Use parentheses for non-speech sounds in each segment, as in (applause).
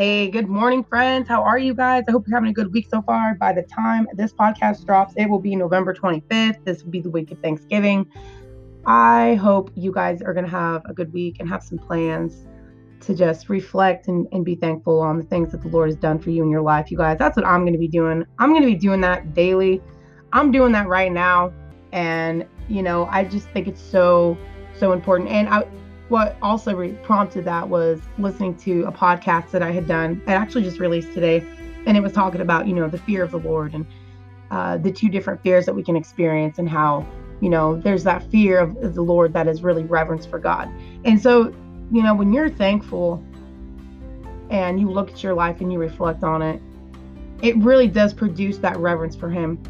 Hey, good morning, friends. How are you guys? I hope you're having a good week so far. By the time this podcast drops, it will be November 25th. This will be the week of Thanksgiving. I hope you guys are going to have a good week and have some plans to just reflect and, and be thankful on the things that the Lord has done for you in your life. You guys, that's what I'm going to be doing. I'm going to be doing that daily. I'm doing that right now. And, you know, I just think it's so, so important. And I, what also re- prompted that was listening to a podcast that I had done. I actually just released today, and it was talking about you know the fear of the Lord and uh, the two different fears that we can experience, and how you know there's that fear of the Lord that is really reverence for God. And so you know when you're thankful and you look at your life and you reflect on it, it really does produce that reverence for Him.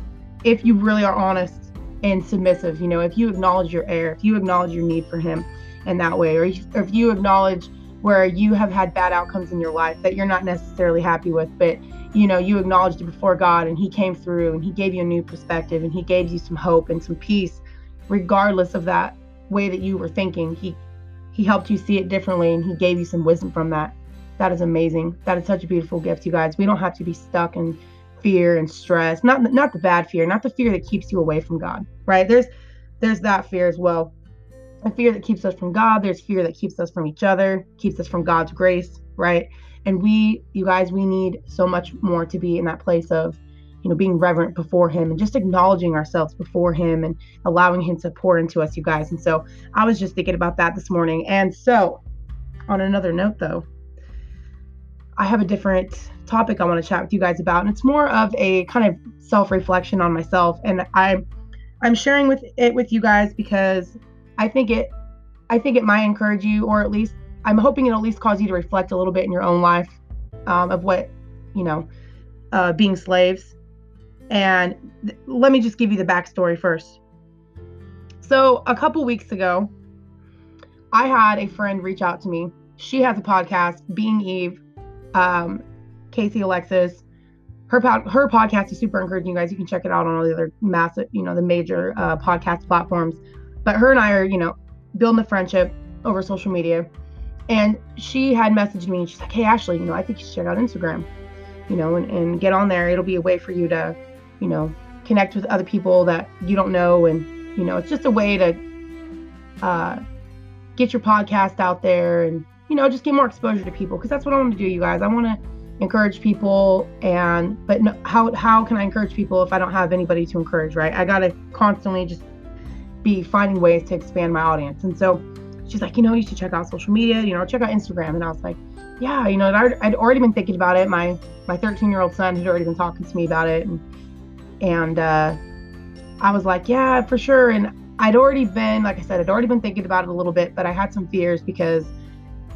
If you really are honest and submissive, you know, if you acknowledge your error, if you acknowledge your need for Him in that way, or if you acknowledge where you have had bad outcomes in your life that you're not necessarily happy with, but you know, you acknowledged it before God and He came through and He gave you a new perspective and He gave you some hope and some peace, regardless of that way that you were thinking. He He helped you see it differently and He gave you some wisdom from that. That is amazing. That is such a beautiful gift, you guys. We don't have to be stuck in fear and stress. Not not the bad fear, not the fear that keeps you away from God, right? There's there's that fear as well a fear that keeps us from God. There's fear that keeps us from each other, keeps us from God's grace, right? And we, you guys, we need so much more to be in that place of, you know, being reverent before Him and just acknowledging ourselves before Him and allowing Him to pour into us, you guys. And so I was just thinking about that this morning. And so, on another note, though, I have a different topic I want to chat with you guys about, and it's more of a kind of self-reflection on myself. And I'm I'm sharing with it with you guys because I think it I think it might encourage you, or at least I'm hoping it'll at least cause you to reflect a little bit in your own life um, of what you know uh, being slaves. And th- let me just give you the backstory first. So a couple weeks ago, I had a friend reach out to me. She has a podcast, Being Eve, um, Casey Alexis. Her pod- her podcast is super encouraging, you guys. You can check it out on all the other massive, you know, the major uh, podcast platforms. But her and I are, you know, building a friendship over social media. And she had messaged me and she's like, Hey, Ashley, you know, I think you should check out Instagram, you know, and, and get on there. It'll be a way for you to, you know, connect with other people that you don't know. And, you know, it's just a way to uh, get your podcast out there and, you know, just get more exposure to people because that's what I want to do, you guys. I want to encourage people and but no, how how can I encourage people if I don't have anybody to encourage, right? I got to constantly just be finding ways to expand my audience. And so she's like, you know, you should check out social media, you know, check out Instagram. And I was like, yeah, you know, I'd already been thinking about it. My my 13 year old son had already been talking to me about it, and and uh, I was like, yeah, for sure. And I'd already been, like I said, I'd already been thinking about it a little bit, but I had some fears because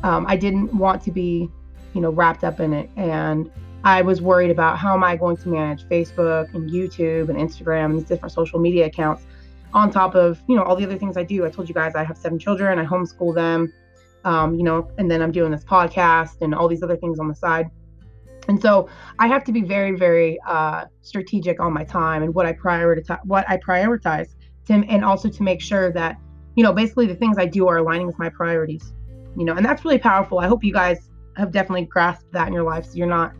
um, I didn't want to be, you know, wrapped up in it, and I was worried about how am I going to manage Facebook and YouTube and Instagram and these different social media accounts on top of you know all the other things I do. I told you guys I have seven children. I homeschool them, um, you know, and then I'm doing this podcast and all these other things on the side. And so I have to be very, very uh, strategic on my time and what I prioritize, what I prioritize, to, and also to make sure that you know basically the things I do are aligning with my priorities. You know, and that's really powerful. I hope you guys have definitely grasped that in your life, so you're not,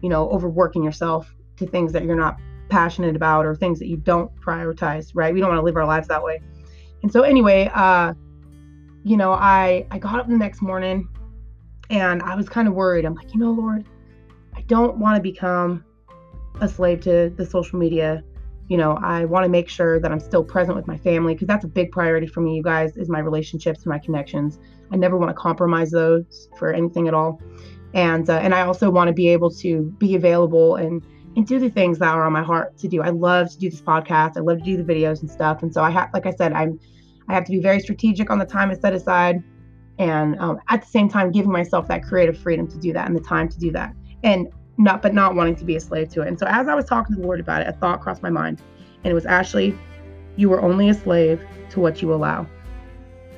you know, overworking yourself to things that you're not passionate about or things that you don't prioritize, right? We don't want to live our lives that way. And so anyway, uh, you know, I I got up the next morning and I was kind of worried. I'm like, you know, Lord, I don't want to become a slave to the social media. You know, I want to make sure that I'm still present with my family because that's a big priority for me, you guys, is my relationships and my connections. I never want to compromise those for anything at all. And uh, and I also want to be able to be available and and do the things that are on my heart to do. I love to do this podcast. I love to do the videos and stuff. And so I have, like I said, I'm, I have to be very strategic on the time I set aside, and um, at the same time giving myself that creative freedom to do that and the time to do that, and not, but not wanting to be a slave to it. And so as I was talking to the Lord about it, a thought crossed my mind, and it was Ashley, you were only a slave to what you allow.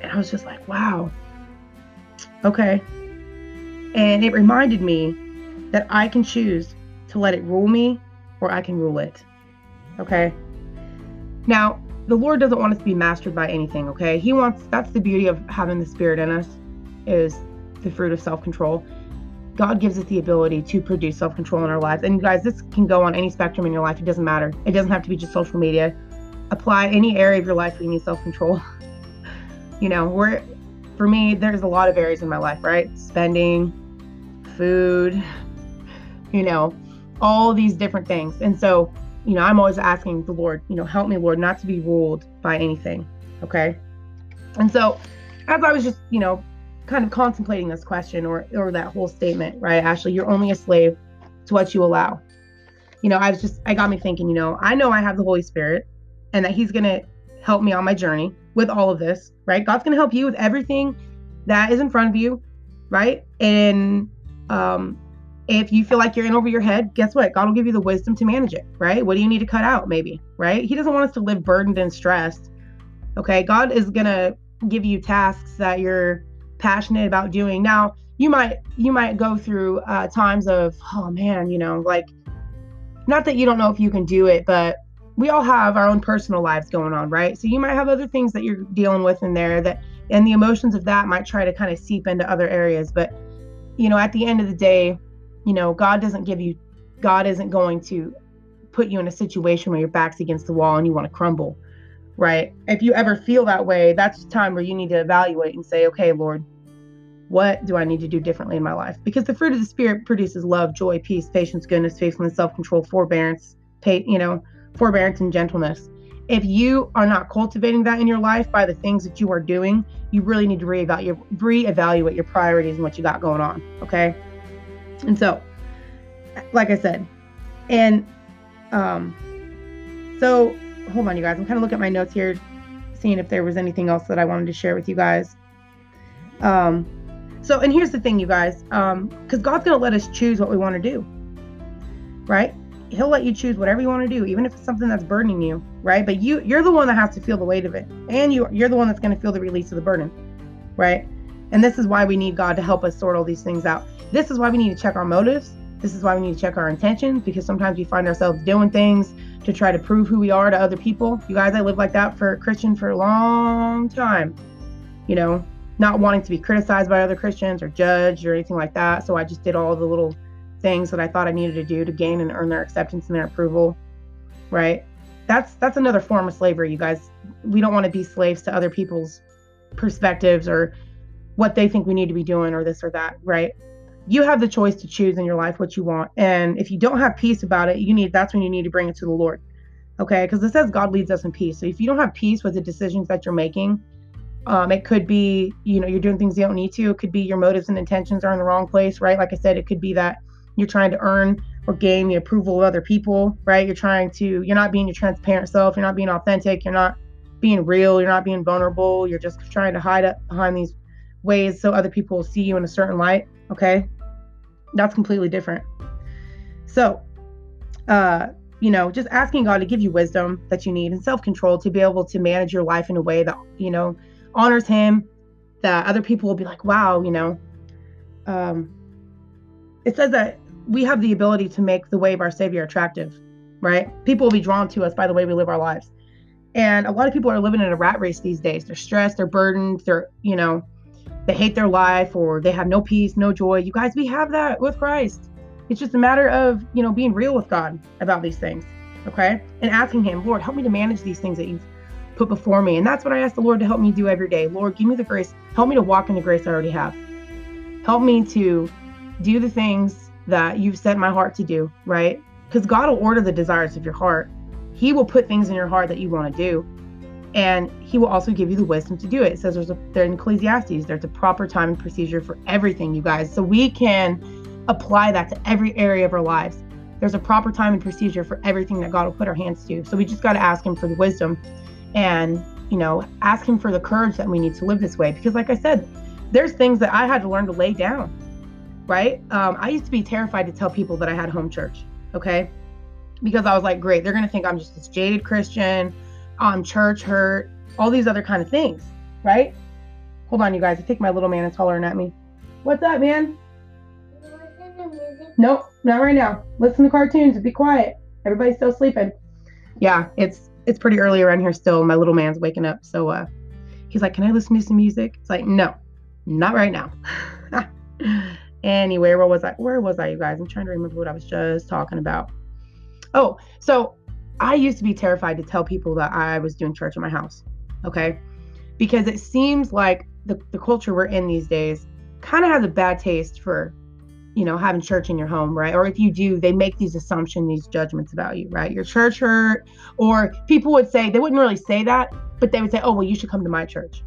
And I was just like, wow, okay. And it reminded me that I can choose to let it rule me or I can rule it. Okay? Now, the Lord doesn't want us to be mastered by anything, okay? He wants that's the beauty of having the spirit in us is the fruit of self-control. God gives us the ability to produce self control in our lives. And you guys, this can go on any spectrum in your life. It doesn't matter. It doesn't have to be just social media. Apply any area of your life where you need self control. (laughs) you know, we're, for me, there's a lot of areas in my life, right? Spending, food, you know, all these different things. And so, you know, I'm always asking the Lord, you know, help me, Lord, not to be ruled by anything. Okay. And so, as I was just, you know, kind of contemplating this question or or that whole statement, right? Ashley, you're only a slave to what you allow. You know, I was just I got me thinking, you know, I know I have the Holy Spirit and that he's going to help me on my journey with all of this, right? God's going to help you with everything that is in front of you, right? And um if you feel like you're in over your head, guess what? God will give you the wisdom to manage it, right? What do you need to cut out maybe, right? He doesn't want us to live burdened and stressed. Okay? God is going to give you tasks that you're passionate about doing. Now, you might you might go through uh, times of oh man, you know, like not that you don't know if you can do it, but we all have our own personal lives going on, right? So you might have other things that you're dealing with in there that and the emotions of that might try to kind of seep into other areas, but you know, at the end of the day, you know, God doesn't give you God isn't going to put you in a situation where your back's against the wall and you want to crumble right? If you ever feel that way, that's the time where you need to evaluate and say, okay, Lord, what do I need to do differently in my life? Because the fruit of the Spirit produces love, joy, peace, patience, goodness, faithfulness, self control, forbearance, pay, you know, forbearance and gentleness. If you are not cultivating that in your life by the things that you are doing, you really need to reevaluate, reevaluate your priorities and what you got going on. Okay. And so, like I said, and um, so hold on, you guys. I'm kind of looking at my notes here, seeing if there was anything else that I wanted to share with you guys. Um, so, and here's the thing, you guys, um, because God's gonna let us choose what we want to do, right? He'll let you choose whatever you want to do, even if it's something that's burdening you, right? But you, you're the one that has to feel the weight of it, and you, you're the one that's gonna feel the release of the burden, right? And this is why we need God to help us sort all these things out. This is why we need to check our motives. This is why we need to check our intentions because sometimes we find ourselves doing things to try to prove who we are to other people. You guys, I lived like that for Christian for a long time. You know, not wanting to be criticized by other Christians or judged or anything like that. So I just did all the little things that I thought I needed to do to gain and earn their acceptance and their approval. Right? That's that's another form of slavery, you guys. We don't want to be slaves to other people's perspectives or what they think we need to be doing or this or that, right? you have the choice to choose in your life what you want. And if you don't have peace about it, you need that's when you need to bring it to the Lord. Okay? Because it says God leads us in peace. So if you don't have peace with the decisions that you're making, um, it could be, you know, you're doing things you don't need to. It could be your motives and intentions are in the wrong place, right? Like I said, it could be that you're trying to earn or gain the approval of other people, right? You're trying to, you're not being your transparent self, you're not being authentic, you're not being real, you're not being vulnerable, you're just trying to hide up behind these ways so other people will see you in a certain light, okay? that's completely different. So, uh, you know, just asking God to give you wisdom that you need and self control to be able to manage your life in a way that, you know, honors Him, that other people will be like, wow, you know. Um, it says that we have the ability to make the way of our Savior attractive, right? People will be drawn to us by the way we live our lives. And a lot of people are living in a rat race these days. They're stressed, they're burdened, they're, you know, they hate their life or they have no peace, no joy. You guys, we have that with Christ. It's just a matter of, you know, being real with God about these things, okay? And asking Him, Lord, help me to manage these things that you've put before me. And that's what I ask the Lord to help me do every day. Lord, give me the grace. Help me to walk in the grace I already have. Help me to do the things that you've set my heart to do, right? Because God will order the desires of your heart. He will put things in your heart that you want to do and he will also give you the wisdom to do it. It says there's a there in Ecclesiastes, there's a proper time and procedure for everything, you guys. So we can apply that to every area of our lives. There's a proper time and procedure for everything that God will put our hands to. So we just got to ask him for the wisdom and, you know, ask him for the courage that we need to live this way. Because like I said, there's things that I had to learn to lay down. Right? Um, I used to be terrified to tell people that I had home church. Okay. Because I was like, great, they're gonna think I'm just this jaded Christian um, church hurt, all these other kind of things, right? Hold on, you guys. I think my little man is hollering at me. What's up, man? Nope, not right now. Listen to cartoons. Be quiet. Everybody's still sleeping. Yeah, it's it's pretty early around here still. My little man's waking up, so uh, he's like, "Can I listen to some music?" It's like, no, not right now. (laughs) Anyway, where was I? Where was I, you guys? I'm trying to remember what I was just talking about. Oh, so I used to be terrified to tell people that I was doing church in my house. Okay. Because it seems like the, the culture we're in these days kind of has a bad taste for, you know, having church in your home, right? Or if you do, they make these assumptions, these judgments about you, right? Your church hurt. Or people would say, they wouldn't really say that, but they would say, oh, well, you should come to my church.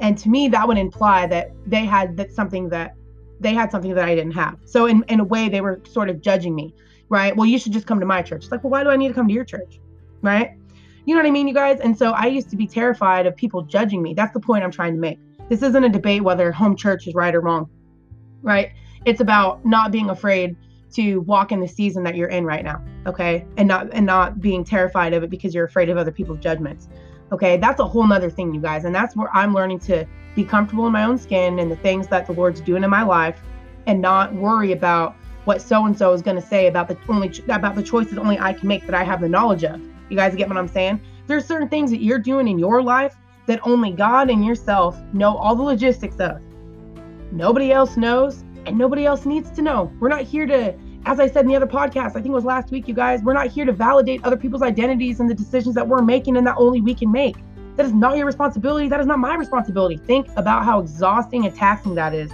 And to me, that would imply that they had that something that they had something that I didn't have. So in, in a way, they were sort of judging me, right? Well, you should just come to my church. It's like, well, why do I need to come to your church? Right? You know what I mean, you guys? And so I used to be terrified of people judging me. That's the point I'm trying to make. This isn't a debate whether home church is right or wrong, right? It's about not being afraid to walk in the season that you're in right now, okay? And not and not being terrified of it because you're afraid of other people's judgments. Okay, that's a whole nother thing, you guys. And that's where I'm learning to be comfortable in my own skin and the things that the Lord's doing in my life and not worry about what so and so is going to say about the only about the choices only I can make that I have the knowledge of. You guys get what I'm saying? There's certain things that you're doing in your life that only God and yourself know all the logistics of. Nobody else knows and nobody else needs to know. We're not here to as I said in the other podcast, I think it was last week, you guys, we're not here to validate other people's identities and the decisions that we're making and that only we can make. That is not your responsibility. That is not my responsibility. Think about how exhausting and taxing that is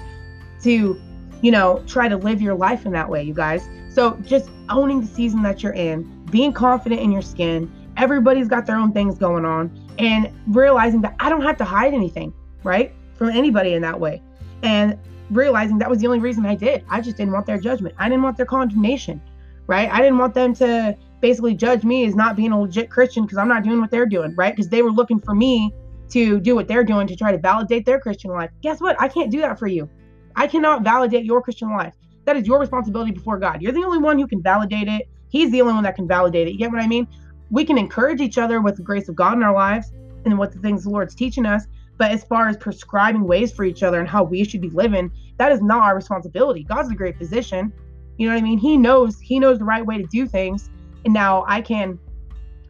to, you know, try to live your life in that way, you guys. So just owning the season that you're in, being confident in your skin. Everybody's got their own things going on, and realizing that I don't have to hide anything, right, from anybody in that way. And realizing that was the only reason I did. I just didn't want their judgment. I didn't want their condemnation, right? I didn't want them to basically judge me as not being a legit Christian because I'm not doing what they're doing, right? Because they were looking for me to do what they're doing to try to validate their Christian life. Guess what? I can't do that for you. I cannot validate your Christian life. That is your responsibility before God. You're the only one who can validate it. He's the only one that can validate it. You get what I mean? We can encourage each other with the grace of God in our lives and what the things the Lord's teaching us. But as far as prescribing ways for each other and how we should be living, that is not our responsibility. God's a great physician. You know what I mean? He knows he knows the right way to do things. And now I can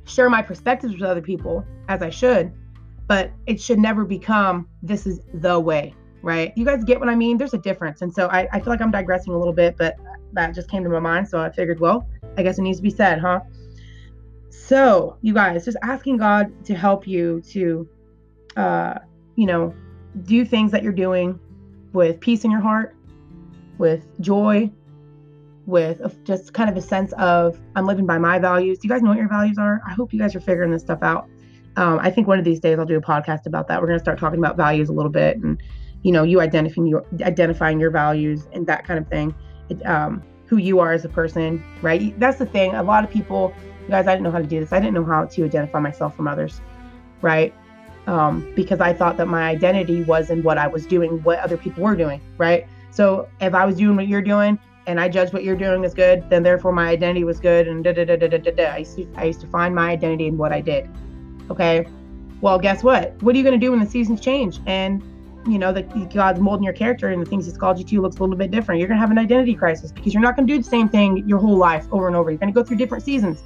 share my perspectives with other people as I should, but it should never become this is the way, right? You guys get what I mean? There's a difference. And so I, I feel like I'm digressing a little bit, but that just came to my mind. So I figured, well, I guess it needs to be said, huh? So, you guys, just asking God to help you to, uh, you know, do things that you're doing with peace in your heart, with joy, with a, just kind of a sense of I'm living by my values. Do you guys know what your values are? I hope you guys are figuring this stuff out. Um, I think one of these days I'll do a podcast about that. We're going to start talking about values a little bit, and you know, you identifying your identifying your values and that kind of thing. It, um, who you are as a person, right? That's the thing. A lot of people, you guys, I didn't know how to do this. I didn't know how to identify myself from others, right? Um, because I thought that my identity was in what I was doing, what other people were doing, right? So if I was doing what you're doing, and I judge what you're doing is good, then therefore my identity was good. And da da da da da da. da. I used to I used to find my identity in what I did. Okay. Well, guess what? What are you going to do when the seasons change and you know that God's molding your character and the things He's called you to looks a little bit different? You're to have an identity crisis because you're not to do the same thing your whole life over and over. You're to go through different seasons.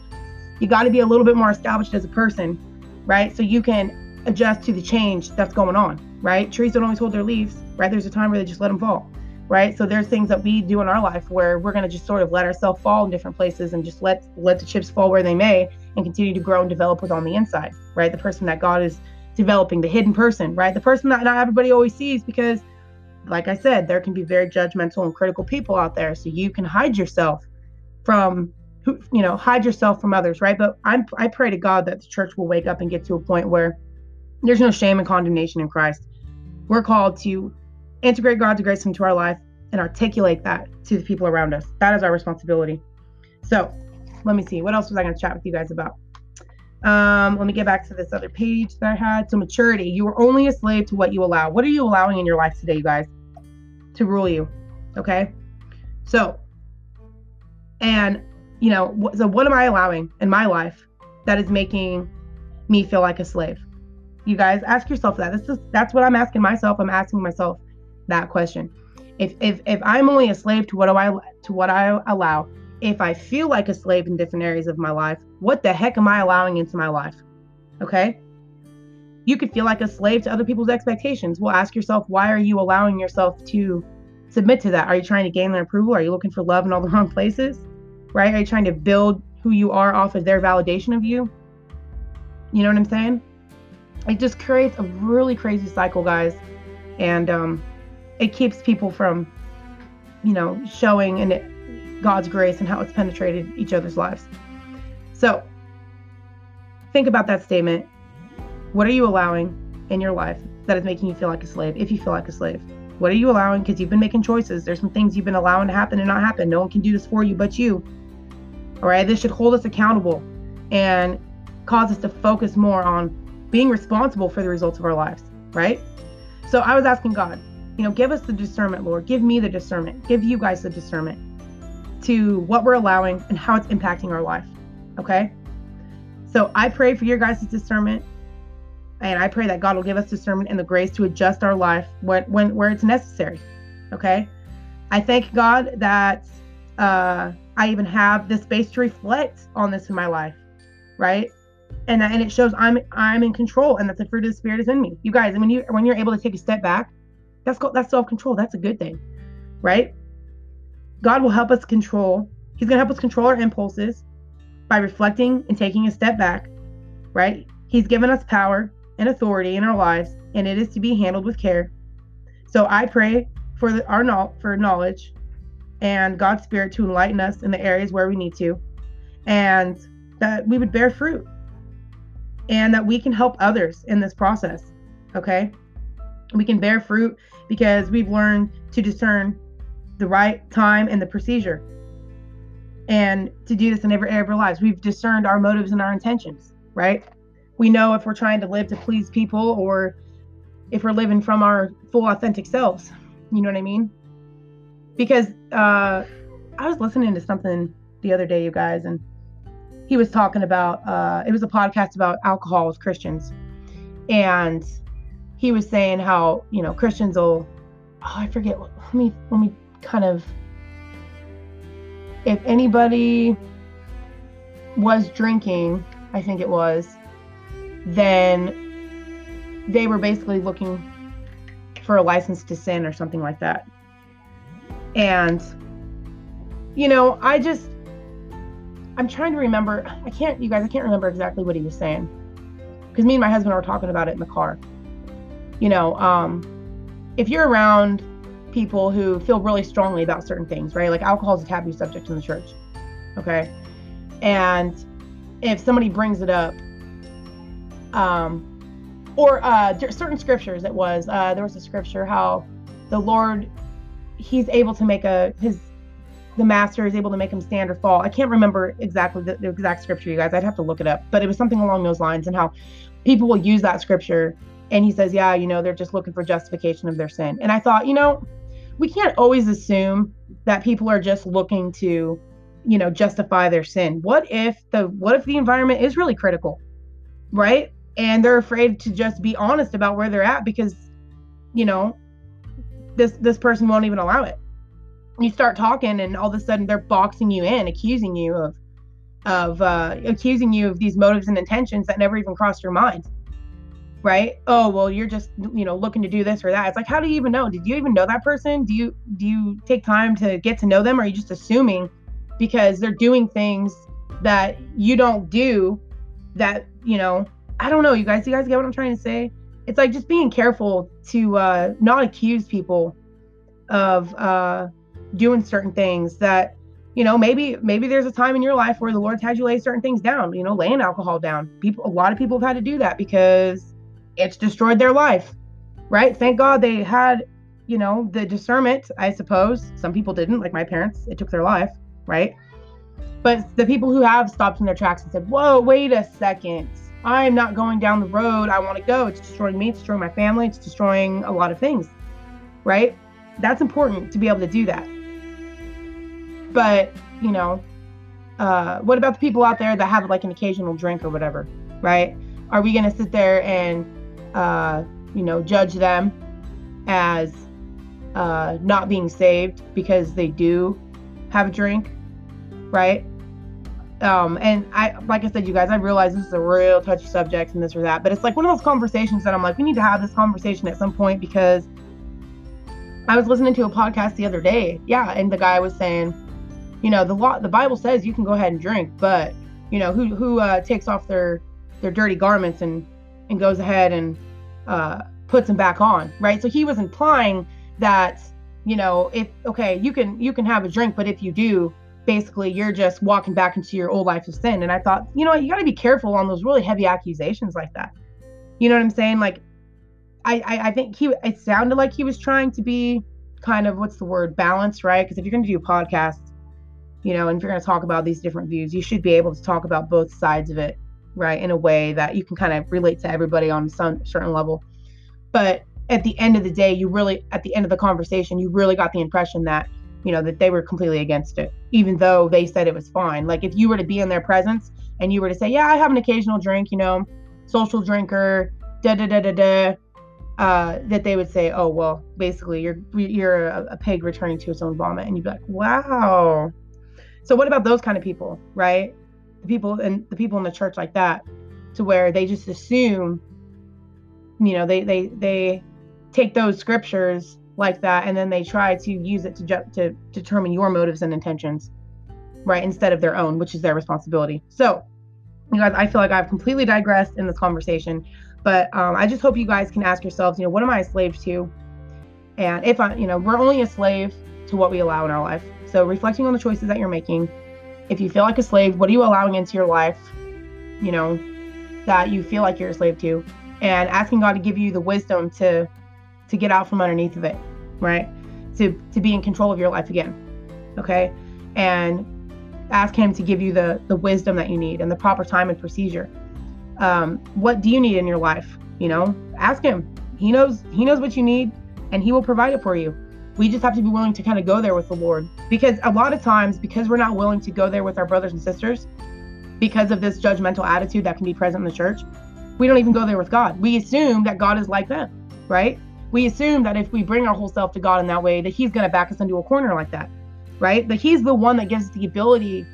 You got to be a little bit more established as a person, right? So you can adjust to the change that's going on, right? Trees don't always hold their leaves, right? There's a time where they just let them fall right so there's things that we do in our life where we're to just sort of let ourselves fall in different places and just let let the chips fall where they may and continue to grow and develop what's on the inside right the person that god is developing the hidden person right the person that not everybody always sees because like i said there can be very judgmental and critical people out there so you can hide yourself from you know hide yourself from others right but i'm i pray to god that the church will wake up and get to a point where there's no shame and condemnation in christ we're called to integrate God's grace into our life and articulate that to the people around us. That is our responsibility. So let me see. What else was I going to chat with you guys about? Um, let me get back to this other page that I had. So maturity. You are only a slave to what you allow. What are you allowing in your life today, you guys, to rule you? Okay. So, and you know, so what am I allowing in my life that is making me feel like a slave? You guys ask yourself that. This is that's what I'm asking myself. I'm asking myself that question. If if if I'm only a slave to what do I to what I allow, if I feel like a slave in different areas of my life, what the heck am I allowing into my life? Okay? You could feel like a slave to other people's expectations. Well, ask yourself, why are you allowing yourself to submit to that? Are you trying to gain their approval? Are you looking for love in all the (laughs) wrong places? Right? Are you trying to build who you are off of their validation of you? You know what I'm saying? It just creates a really crazy cycle, guys. And um, it keeps people from, you know, showing and God's grace and how it's penetrated each other's lives. So think about that statement. What are you allowing in your life that is making you feel like a slave, if you feel like a slave? What are you allowing? Because you've been making choices. There's some things you've been allowing to happen and not happen. No one can do this for you but you. All right. This should hold us accountable and cause us to focus more on being responsible for the results of our lives. Right. So I was asking God, you know, give us the discernment, Lord. Give me the discernment. Give you guys the discernment to what we're allowing and how it's impacting our life. Okay. So I pray for your guys' discernment. And I pray that God will give us discernment and the grace to adjust our life when, when where it's necessary. Okay. I thank God that uh, I even have the space to reflect on this in my life, right? And and it shows I'm I'm in control, and that the fruit of the spirit is in me. You guys, when you when you're able to take a step back, that's that's self control. That's a good thing, right? God will help us control. He's gonna help us control our impulses by reflecting and taking a step back, right? He's given us power and authority in our lives, and it is to be handled with care. So I pray for the, our for knowledge and God's Spirit to enlighten us in the areas where we need to, and that we would bear fruit, and that we can help others in this process. Okay, we can bear fruit because we've learned to discern the right time and the procedure, and to do this in every area of our lives. We've discerned our motives and our intentions. Right we know if we're trying to live to please people or if we're living from our full authentic selves. You know what I mean? Because uh, I was listening to something the other day, you guys, and he was talking about uh, it was a podcast about alcohol with Christians, and he was saying how you know Christians will oh I forget let me let me kind of if anybody was drinking I think it was then they were basically looking for a license to sin or something like that. And, you know, I just, I'm trying to remember. I can't, you guys, I can't remember exactly what he was saying. Because me and my husband were talking about it in the car. You know, um, if you're around people who feel really strongly about certain things, right? Like alcohol is a taboo subject in the church. Okay. And if somebody brings it up, um, or uh, certain scriptures. It was uh, there was a scripture how the Lord, He's able to make a His the Master is able to make him stand or fall. I can't remember exactly the, the exact scripture, you guys. I'd have to look it up, but it was something along those lines, and how people will use that scripture. And he says, yeah, you know, they're just looking for justification of their sin. And I thought, you know, we can't always assume that people are just looking to you know justify their sin. What if the what if the environment is really critical right? And they're afraid to just be honest about where they're at because you know this this person won't even allow it. You start talking and all of a sudden they're boxing you in accusing you of of uh, accusing you of these motives and intentions that never even crossed your mind right? Oh well you're just you know looking to do this or that. It's like how do you even know? Did you even know that person? Do you do you take time to get to know them? Or are you just assuming because they're doing things that you don't do that you know I don't know, you guys. You guys get what I'm trying to say? It's like just being careful to uh, not accuse people of uh, doing certain things that you know maybe maybe there's a time in your life where the lord's had you lay certain things down you know laying alcohol down. People a lot of people have had to do that because it's destroyed their life right thank god they had you know the discernment i suppose some people didn't like my parents it took their life right but the people who have stopped in their tracks and said whoa wait a second I'm not going down the road I want to go. It's destroying me, it's destroying my family, it's destroying a lot of things, right? That's important to be able to do that. But, you know, uh, what about the people out there that have like an occasional drink or whatever, right? Are we going to sit there and, uh, you know, judge them as uh, not being saved because they do have a drink, right? um and i like i said you guys i realize this is a real touchy subject and this or that but it's like one of those conversations that i'm like we need to have this conversation at some point because I was listening to a podcast the other day. Yeah, and the guy was saying, you know, the law, the Bible says you can go ahead and drink, but you know, who who uh, takes off their their dirty garments and and goes ahead and uh, puts him back on, right? So he was implying that, you know, if okay, you can you can have a drink, but if you do, basically you're just walking back into your old life of sin. And I thought, you know, you got to be careful on those really heavy accusations like that. You know what I'm saying? Like, I, I I think he it sounded like he was trying to be kind of what's the word balance, right? Because if you're going to do podcasts, you know, and if you're going to talk about these different views, you should be able to talk about both sides of it, right? In a way that you can kind of relate to everybody on some certain level. But at the end of the day, you really, at the end of the conversation, you really got the impression that, you know, that they were completely against it, even though they said it was fine. Like if you were to be in their presence and you were to say, yeah, I have an occasional drink, you know, social drinker, da da da da da, uh, that they would say, oh well, basically you're you're a, a pig returning to its own vomit, and you'd be like, wow, so what about those kind of people, right? The people and the people in the church like that, to where they just assume, you know, they they they take those scriptures like that and then they try to use it to ju- to determine your motives and intentions, right? Instead of their own, which is their responsibility. So, you guys, I feel like I've completely digressed in this conversation, but um, I just hope you guys can ask yourselves, you know, what am I a slave to? And if I, you know, we're only a slave to what we allow in our life. So, reflecting on the choices that you're making. If you feel like a slave, what are you allowing into your life, you know, that you feel like you're a slave to? And asking God to give you the wisdom to to get out from underneath of it, right? To to be in control of your life again. Okay? And ask him to give you the the wisdom that you need and the proper time and procedure. Um, what do you need in your life? You know, ask him. He knows he knows what you need and he will provide it for you we just have to be willing to kind of go there with the Lord. Because a lot of times, because we're not willing to go there with our brothers and sisters, because of this judgmental attitude that can be present in the church, we don't even go there with God. We assume that God is like them, right? We assume that if we bring our whole self to God in that way, that He's going to back us into a corner like that, right? That He's the one that gives us the ability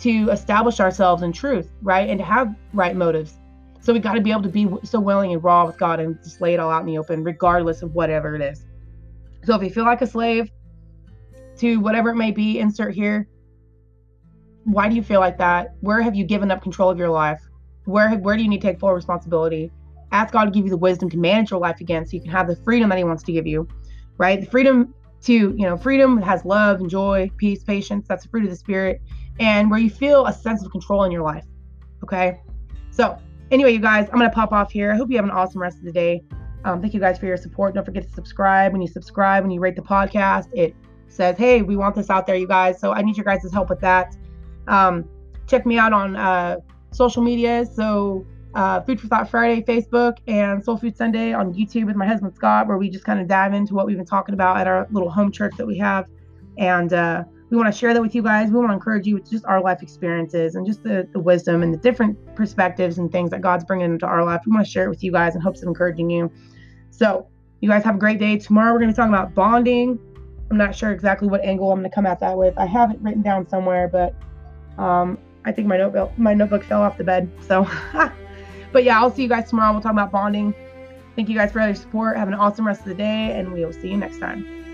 to establish ourselves in truth, right? And to have right motives. So we got to be able to be so willing and raw with God and just lay it all out in the open, regardless of whatever it is. So if you feel like a slave to whatever it may be, insert here. Why do you feel like that? Where have you given up control of your life? Where where do you need to take full responsibility? Ask God to give you the wisdom to manage your life again, so you can have the freedom that He wants to give you, right? The freedom to you know, freedom has love and joy, peace, patience. That's the fruit of the spirit, and where you feel a sense of control in your life. Okay, so anyway, you guys, I'm gonna pop off here. I hope you have an awesome rest of the day. Um, thank you guys for your support. Don't forget to subscribe. When you subscribe, when you rate the podcast, it says, hey, we want this out there, you guys. So I need your guys' help with that. Um, check me out on uh, social media. So uh, Food for Thought Friday, Facebook, and Soul Food Sunday on YouTube with my husband Scott, where we just kind of dive into what we've been talking about at our little home church that we have. And uh, we want to share that with you guys. We want to encourage you with just our life experiences and just the, the wisdom and the different perspectives and things that God's bringing into our life. We want to share it with you guys in hopes of encouraging you. So, you guys have a great day. Tomorrow we're going to be talking about bonding. I'm not sure exactly what angle I'm going to come at that with. I have it written down somewhere, but um, I think my notebook my notebook fell off the bed. So, (laughs) but yeah, I'll see you guys tomorrow. We'll talk about bonding. Thank you guys for your support. Have an awesome rest of the day, and we will see you next time.